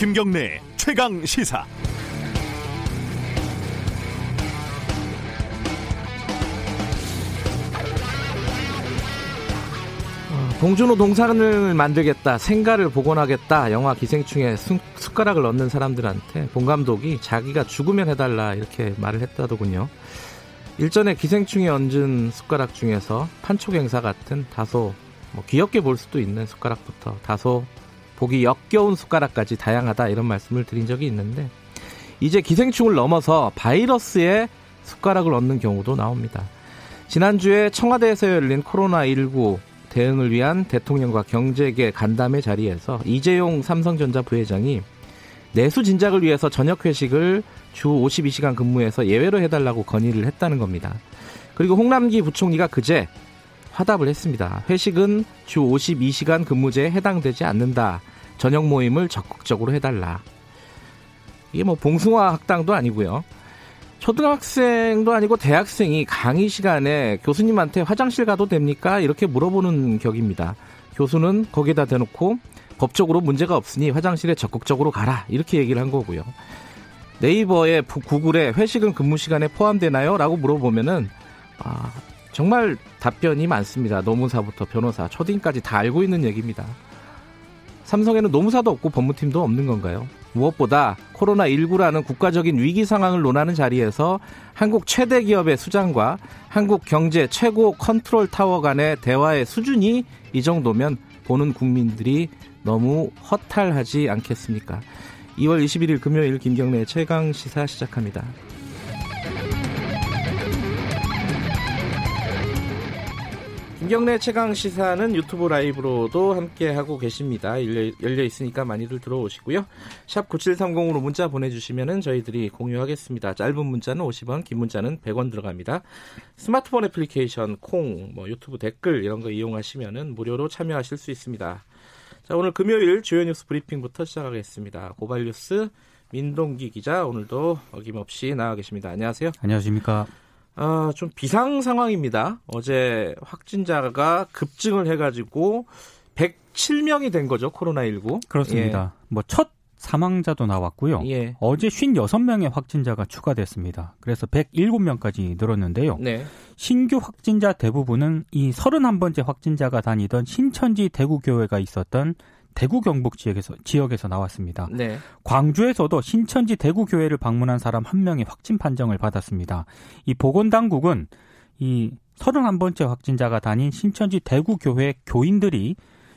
김경래 최강 시사. 봉준호 동산을 만들겠다, 생가를 복원하겠다, 영화 기생충에 숟가락을 넣는 사람들한테 본 감독이 자기가 죽으면 해달라 이렇게 말을 했다더군요. 일전에 기생충에 얹은 숟가락 중에서 판촉 행사 같은 다소 뭐 귀엽게 볼 수도 있는 숟가락부터 다소 보기 역겨운 숟가락까지 다양하다 이런 말씀을 드린 적이 있는데 이제 기생충을 넘어서 바이러스에 숟가락을 얹는 경우도 나옵니다. 지난주에 청와대에서 열린 코로나19 대응을 위한 대통령과 경제계 간담회 자리에서 이재용 삼성전자 부회장이 내수 진작을 위해서 저녁 회식을 주 52시간 근무해서 예외로 해달라고 건의를 했다는 겁니다. 그리고 홍남기 부총리가 그제 화답을 했습니다. 회식은 주 52시간 근무제에 해당되지 않는다. 저녁 모임을 적극적으로 해달라. 이게 뭐 봉숭아 학당도 아니고요. 초등학생도 아니고 대학생이 강의 시간에 교수님한테 화장실 가도 됩니까? 이렇게 물어보는 격입니다. 교수는 거기다 대놓고 법적으로 문제가 없으니 화장실에 적극적으로 가라. 이렇게 얘기를 한 거고요. 네이버에 구글에 회식은 근무 시간에 포함되나요? 라고 물어보면은 아, 정말 답변이 많습니다. 노무사부터 변호사, 초딩까지 다 알고 있는 얘기입니다. 삼성에는 노무사도 없고 법무팀도 없는 건가요? 무엇보다 코로나19라는 국가적인 위기 상황을 논하는 자리에서 한국 최대 기업의 수장과 한국 경제 최고 컨트롤 타워 간의 대화의 수준이 이 정도면 보는 국민들이 너무 허탈하지 않겠습니까? 2월 21일 금요일 김경래 최강 시사 시작합니다. 김경래 최강 시사는 유튜브 라이브로도 함께 하고 계십니다. 열려, 열려 있으니까 많이들 들어오시고요. 샵 9730으로 문자 보내주시면 저희들이 공유하겠습니다. 짧은 문자는 50원, 긴 문자는 100원 들어갑니다. 스마트폰 애플리케이션, 콩, 뭐 유튜브 댓글 이런 거 이용하시면 무료로 참여하실 수 있습니다. 자, 오늘 금요일 주요 뉴스 브리핑부터 시작하겠습니다. 고발 뉴스 민동기 기자 오늘도 어김없이 나와 계십니다. 안녕하세요. 안녕하십니까. 아, 좀 비상 상황입니다. 어제 확진자가 급증을 해가지고 107명이 된 거죠, 코로나19. 그렇습니다. 예. 뭐첫 사망자도 나왔고요. 예. 어제 56명의 확진자가 추가됐습니다. 그래서 107명까지 늘었는데요. 네. 신규 확진자 대부분은 이 31번째 확진자가 다니던 신천지 대구교회가 있었던 대구 경북 지역에서 지역에서 나왔습니다. 네. 광주에서도 신천지 대구 교회를 방문한 사람 한 명이 확진 판정을 받았습니다. 이 보건 당국은 이 31번째 확진자가 다닌 신천지 대구 교회 교인들이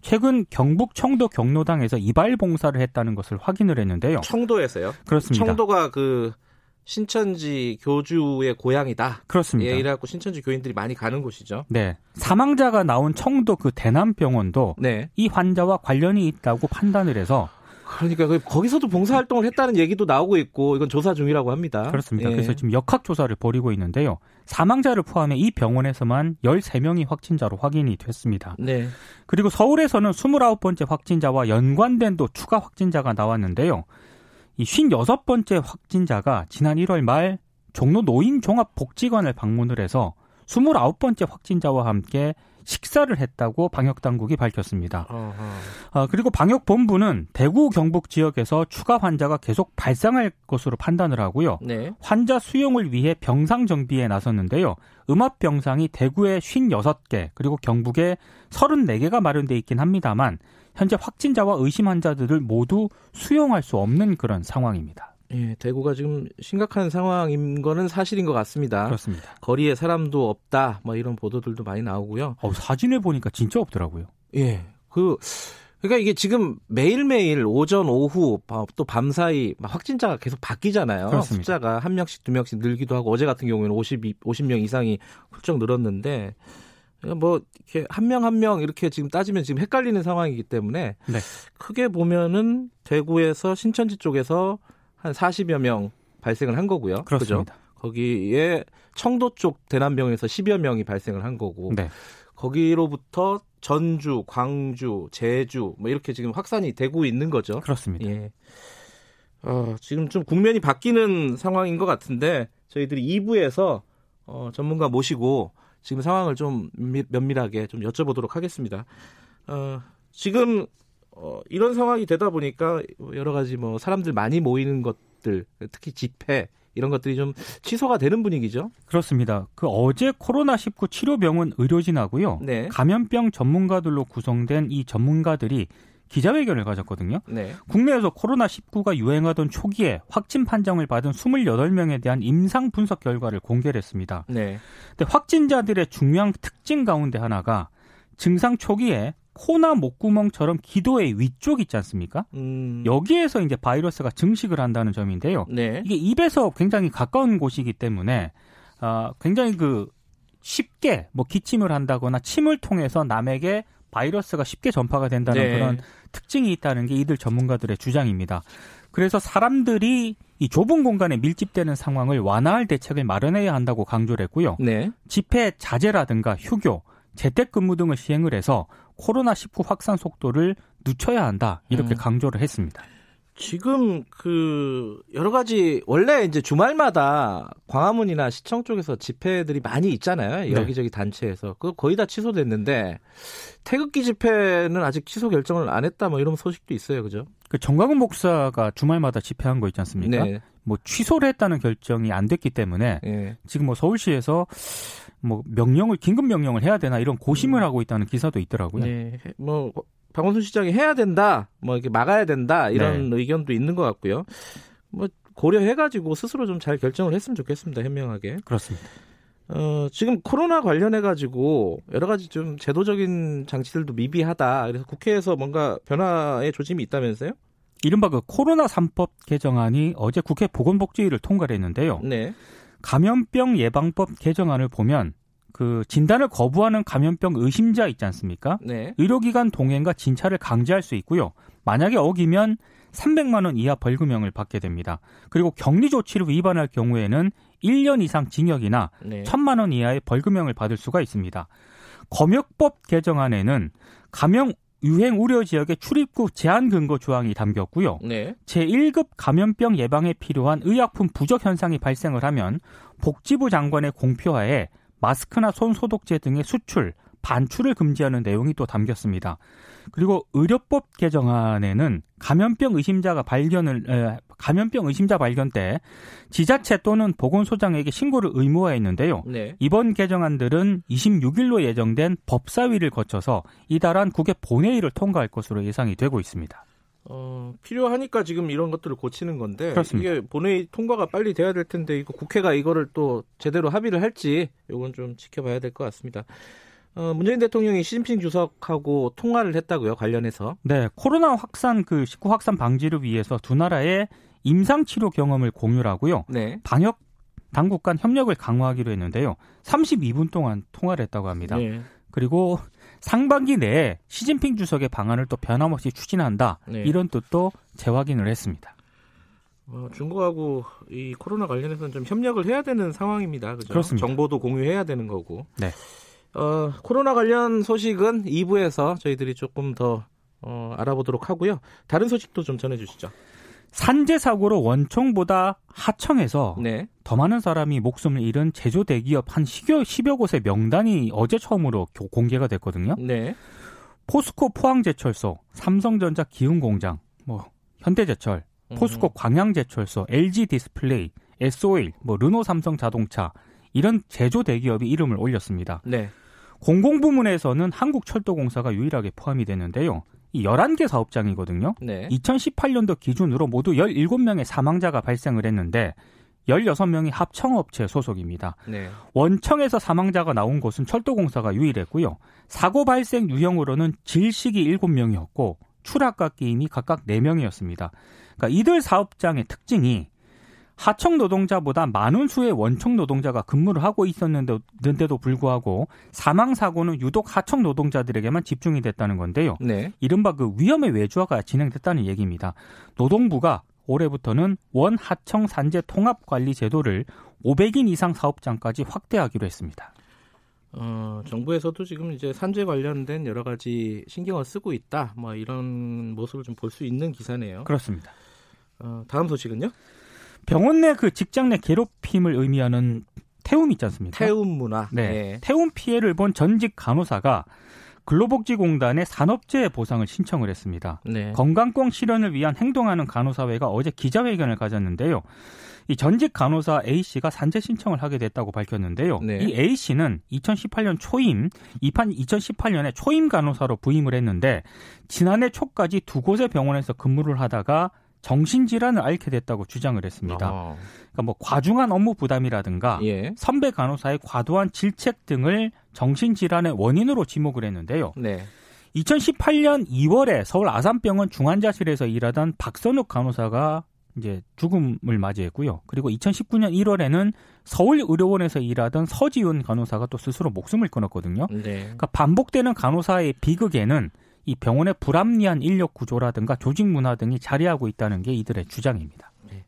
최근 경북 청도 경로당에서 이발 봉사를 했다는 것을 확인을 했는데요. 청도에서요? 그렇습니다. 청도가 그 신천지 교주의 고향이다. 그렇습니다. 예, 이래갖고 신천지 교인들이 많이 가는 곳이죠. 네. 사망자가 나온 청도 그 대남병원도 네. 이 환자와 관련이 있다고 판단을 해서 그러니까 그 거기서도 봉사활동을 했다는 얘기도 나오고 있고 이건 조사 중이라고 합니다. 그렇습니다. 예. 그래서 지금 역학 조사를 벌이고 있는데요. 사망자를 포함해 이 병원에서만 13명이 확진자로 확인이 됐습니다. 네. 그리고 서울에서는 29번째 확진자와 연관된 또 추가 확진자가 나왔는데요. 이 56번째 확진자가 지난 1월 말 종로 노인종합복지관을 방문을 해서 29번째 확진자와 함께 식사를 했다고 방역 당국이 밝혔습니다. 어, 그리고 방역 본부는 대구 경북 지역에서 추가 환자가 계속 발생할 것으로 판단을 하고요. 네. 환자 수용을 위해 병상 정비에 나섰는데요. 음압 병상이 대구에 56개 그리고 경북에 34개가 마련돼 있긴 합니다만 현재 확진자와 의심 환자들을 모두 수용할 수 없는 그런 상황입니다. 예, 대구가 지금 심각한 상황인 거는 사실인 것 같습니다. 그렇습니다. 거리에 사람도 없다, 뭐 이런 보도들도 많이 나오고요. 어, 사진을 보니까 진짜 없더라고요. 예, 그 그러니까 이게 지금 매일매일 오전, 오후, 또 밤사이 확진자가 계속 바뀌잖아요. 그렇습니다. 숫자가 한 명씩, 두 명씩 늘기도 하고 어제 같은 경우에는 50, 50명 이상이 훌쩍 늘었는데 그러니까 뭐 이렇게 한명 한 명 이렇게 지금 따지면 지금 헷갈리는 상황이기 때문에 네. 크게 보면은 대구에서 신천지 쪽에서 한 40여 명 발생을 한 거고요. 그렇습니다. 그죠? 거기에 청도 쪽 대남병에서 10여 명이 발생을 한 거고. 네. 거기로부터 전주, 광주, 제주 뭐 이렇게 지금 확산이 되고 있는 거죠. 그렇습니다. 예. 어, 지금 좀 국면이 바뀌는 상황인 것 같은데 저희들이 2부에서 어, 전문가 모시고 지금 상황을 좀 면밀하게 좀 여쭤보도록 하겠습니다. 어, 지금 어, 이런 상황이 되다 보니까 여러 가지 뭐 사람들 많이 모이는 것들 특히 집회 이런 것들이 좀 취소가 되는 분위기죠. 그렇습니다. 그 어제 코로나19 치료병원 의료진하고요. 네. 감염병 전문가들로 구성된 이 전문가들이 기자회견을 가졌거든요. 네. 국내에서 코로나19가 유행하던 초기에 확진 판정을 받은 28명에 대한 임상 분석 결과를 공개를 했습니다. 네. 근데 확진자들의 중요한 특징 가운데 하나가 증상 초기에 코나 목구멍처럼 기도의 위쪽 있지 않습니까? 음. 여기에서 이제 바이러스가 증식을 한다는 점인데요. 네. 이게 입에서 굉장히 가까운 곳이기 때문에 어, 굉장히 그 쉽게 뭐 기침을 한다거나 침을 통해서 남에게 바이러스가 쉽게 전파가 된다는 네. 그런 특징이 있다는 게 이들 전문가들의 주장입니다. 그래서 사람들이 이 좁은 공간에 밀집되는 상황을 완화할 대책을 마련해야 한다고 강조를 했고요. 네. 집회 자제라든가 휴교, 재택근무 등을 시행을 해서 코로나19 확산 속도를 늦춰야 한다 이렇게 음. 강조를 했습니다. 지금 그 여러 가지 원래 이제 주말마다 광화문이나 시청 쪽에서 집회들이 많이 있잖아요. 네. 여기저기 단체에서 그 거의 다 취소됐는데 태극기 집회는 아직 취소 결정을 안 했다 뭐 이런 소식도 있어요. 그죠? 그 정광훈 목사가 주말마다 집회한 거 있지 않습니까? 네. 뭐 취소를 했다는 결정이 안 됐기 때문에 네. 지금 뭐 서울시에서 뭐 명령을 긴급 명령을 해야 되나 이런 고심을 음. 하고 있다는 기사도 있더라고요. 네. 뭐 박원순 시장이 해야 된다, 뭐 이렇게 막아야 된다 이런 네. 의견도 있는 것 같고요. 뭐 고려해가지고 스스로 좀 잘 결정을 했으면 좋겠습니다. 현명하게. 그렇습니다. 어, 지금 코로나 관련해가지고 여러 가지 좀 제도적인 장치들도 미비하다. 그래서 국회에서 뭔가 변화의 조짐이 있다면서요? 이른바 그 코로나 3법 개정안이 어제 국회 보건복지위를 통과를 했는데요. 네. 감염병 예방법 개정안을 보면 그 진단을 거부하는 감염병 의심자 있지 않습니까? 네. 의료기관 동행과 진찰을 강제할 수 있고요. 만약에 어기면 300만 원 이하 벌금형을 받게 됩니다. 그리고 격리 조치를 위반할 경우에는 1년 이상 징역이나 네. 1천만 원 이하의 벌금형을 받을 수가 있습니다. 검역법 개정안에는 감염 유행 우려 지역의 출입국 제한 근거 조항이 담겼고요. 네. 제1급 감염병 예방에 필요한 의약품 부족 현상이 발생을 하면 복지부 장관의 공표하에 마스크나 손 소독제 등의 수출, 반출을 금지하는 내용이 또 담겼습니다. 그리고 의료법 개정안에는 감염병 의심자가 발견을 에, 감염병 의심자 발견 때 지자체 또는 보건소장에게 신고를 의무화했는데요. 네. 이번 개정안들은 26일로 예정된 법사위를 거쳐서 이달한 국회 본회의를 통과할 것으로 예상이 되고 있습니다. 어, 필요하니까 지금 이런 것들을 고치는 건데 그렇습니다. 이게 본회의 통과가 빨리 돼야 될 텐데 이거 국회가 이거를 또 제대로 합의를 할지 이건 좀 지켜봐야 될 것 같습니다. 어, 문재인 대통령이 시진핑 주석하고 통화를 했다고요 관련해서? 네, 코로나 확산 그19 확산 방지를 위해서 두 나라의 임상 치료 경험을 공유하고요. 네. 방역 당국 간 협력을 강화하기로 했는데요. 32분 동안 통화를 했다고 합니다. 네. 그리고 상반기 내에 시진핑 주석의 방안을 또 변함없이 추진한다. 네. 이런 뜻도 재확인을 했습니다. 어, 중국하고 이 코로나 관련해서는 좀 협력을 해야 되는 상황입니다. 그죠? 그렇습니다. 정보도 공유해야 되는 거고. 네. 어, 코로나 관련 소식은 2부에서 저희들이 조금 더 어, 알아보도록 하고요. 다른 소식도 좀 전해주시죠. 산재 사고로 원청보다 하청에서 네. 더 많은 사람이 목숨을 잃은 제조 대기업 한 10여, 10여 곳의 명단이 어제 처음으로 공개가 됐거든요. 네. 포스코 포항제철소, 삼성전자 기흥공장, 뭐 현대제철, 포스코 광양제철소, LG 디스플레이, SO일, 뭐 르노 삼성 자동차 이런 제조 대기업이 이름을 올렸습니다. 네. 공공부문에서는 한국철도공사가 유일하게 포함이 되는데요. 이 11개 사업장이거든요. 네. 2018년도 기준으로 모두 17명의 사망자가 발생을 했는데 16명이 합청업체 소속입니다. 네. 원청에서 사망자가 나온 곳은 철도공사가 유일했고요. 사고 발생 유형으로는 질식이 7명이었고 추락과 끼임이 각각 4명이었습니다. 그러니까 이들 사업장의 특징이 하청 노동자보다 많은 수의 원청 노동자가 근무를 하고 있었는데도 불구하고 사망 사고는 유독 하청 노동자들에게만 집중이 됐다는 건데요. 네. 이른바 그 위험의 외주화가 진행됐다는 얘기입니다. 노동부가 올해부터는 원 하청 산재 통합 관리 제도를 500인 이상 사업장까지 확대하기로 했습니다. 어, 정부에서도 지금 이제 산재 관련된 여러 가지 신경을 쓰고 있다. 뭐 이런 모습을 좀 볼 수 있는 기사네요. 그렇습니다. 어, 다음 소식은요? 병원 내 그 직장 내 괴롭힘을 의미하는 태움 있지 않습니까? 태움 문화. 네. 네. 태움 피해를 본 전직 간호사가 근로복지공단에 산업재해 보상을 신청을 했습니다. 네. 건강권 실현을 위한 행동하는 간호사회가 어제 기자회견을 가졌는데요. 이 전직 간호사 A 씨가 산재 신청을 하게 됐다고 밝혔는데요. 네. 이 A 씨는 2018년 초임, 2018년에 초임 간호사로 부임을 했는데 지난해 초까지 두 곳의 병원에서 근무를 하다가 정신질환을 앓게 됐다고 주장을 했습니다. 어. 그러니까 뭐 과중한 업무 부담이라든가 예. 선배 간호사의 과도한 질책 등을 정신질환의 원인으로 지목을 했는데요. 네. 2018년 2월에 서울 아산병원 중환자실에서 일하던 박선욱 간호사가 이제 죽음을 맞이했고요. 그리고 2019년 1월에는 서울의료원에서 일하던 서지훈 간호사가 또 스스로 목숨을 끊었거든요. 네. 그러니까 반복되는 간호사의 비극에는 이 병원의 불합리한 인력 구조라든가 조직 문화 등이 자리하고 있다는 게 이들의 주장입니다. 네.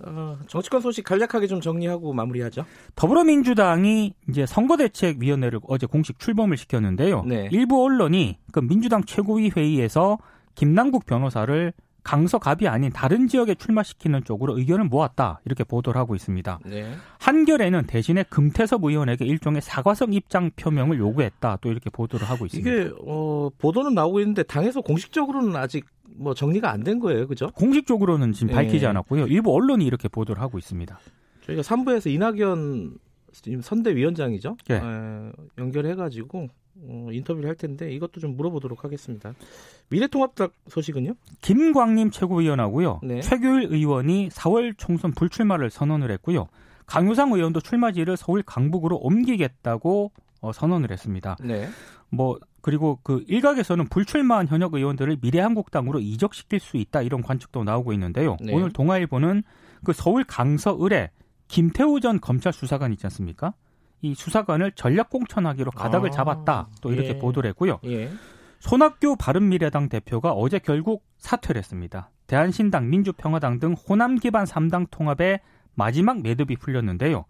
어, 정치권 소식 간략하게 좀 정리하고 마무리하죠. 더불어민주당이 이제 선거대책위원회를 어제 공식 출범을 시켰는데요. 네. 일부 언론이 그 민주당 최고위 회의에서 김남국 변호사를 강서갑이 아닌 다른 지역에 출마시키는 쪽으로 의견을 모았다 이렇게 보도를 하고 있습니다. 네. 한겨레는 대신에 금태섭 의원에게 일종의 사과성 입장 표명을 요구했다 또 이렇게 보도를 하고 있습니다. 이게 어, 보도는 나오고 있는데 당에서 공식적으로는 아직 뭐 정리가 안 된 거예요, 그죠? 공식적으로는 지금 밝히지 네. 않았고요. 일부 언론이 이렇게 보도를 하고 있습니다. 저희가 3부에서 이낙연 선대위원장이죠. 네. 에, 연결해가지고 어, 인터뷰를 할 텐데 이것도 좀 물어보도록 하겠습니다. 미래통합당 소식은요? 김광림 최고위원하고요. 네. 최규일 의원이 4월 총선 불출마를 선언을 했고요. 강효상 의원도 출마지를 서울 강북으로 옮기겠다고 어, 선언을 했습니다. 네. 뭐 그리고 그 일각에서는 불출마한 현역 의원들을 미래한국당으로 이적시킬 수 있다 이런 관측도 나오고 있는데요. 네. 오늘 동아일보는 그 서울 강서을에 김태우 전 검찰 수사관 있지 않습니까? 이 수사관을 전략 공천하기로 가닥을 아, 잡았다. 또 이렇게 예. 보도를 했고요. 예. 손학규 바른미래당 대표가 어제 결국 사퇴를 했습니다. 대한신당, 민주평화당 등 호남 기반 3당 통합에 마지막 매듭이 풀렸는데요.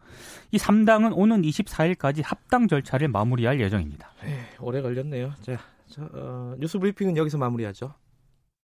이 3당은 오는 24일까지 합당 절차를 마무리할 예정입니다. 에이, 네, 오래 걸렸네요. 자, 저, 어, 뉴스 브리핑은 여기서 마무리하죠.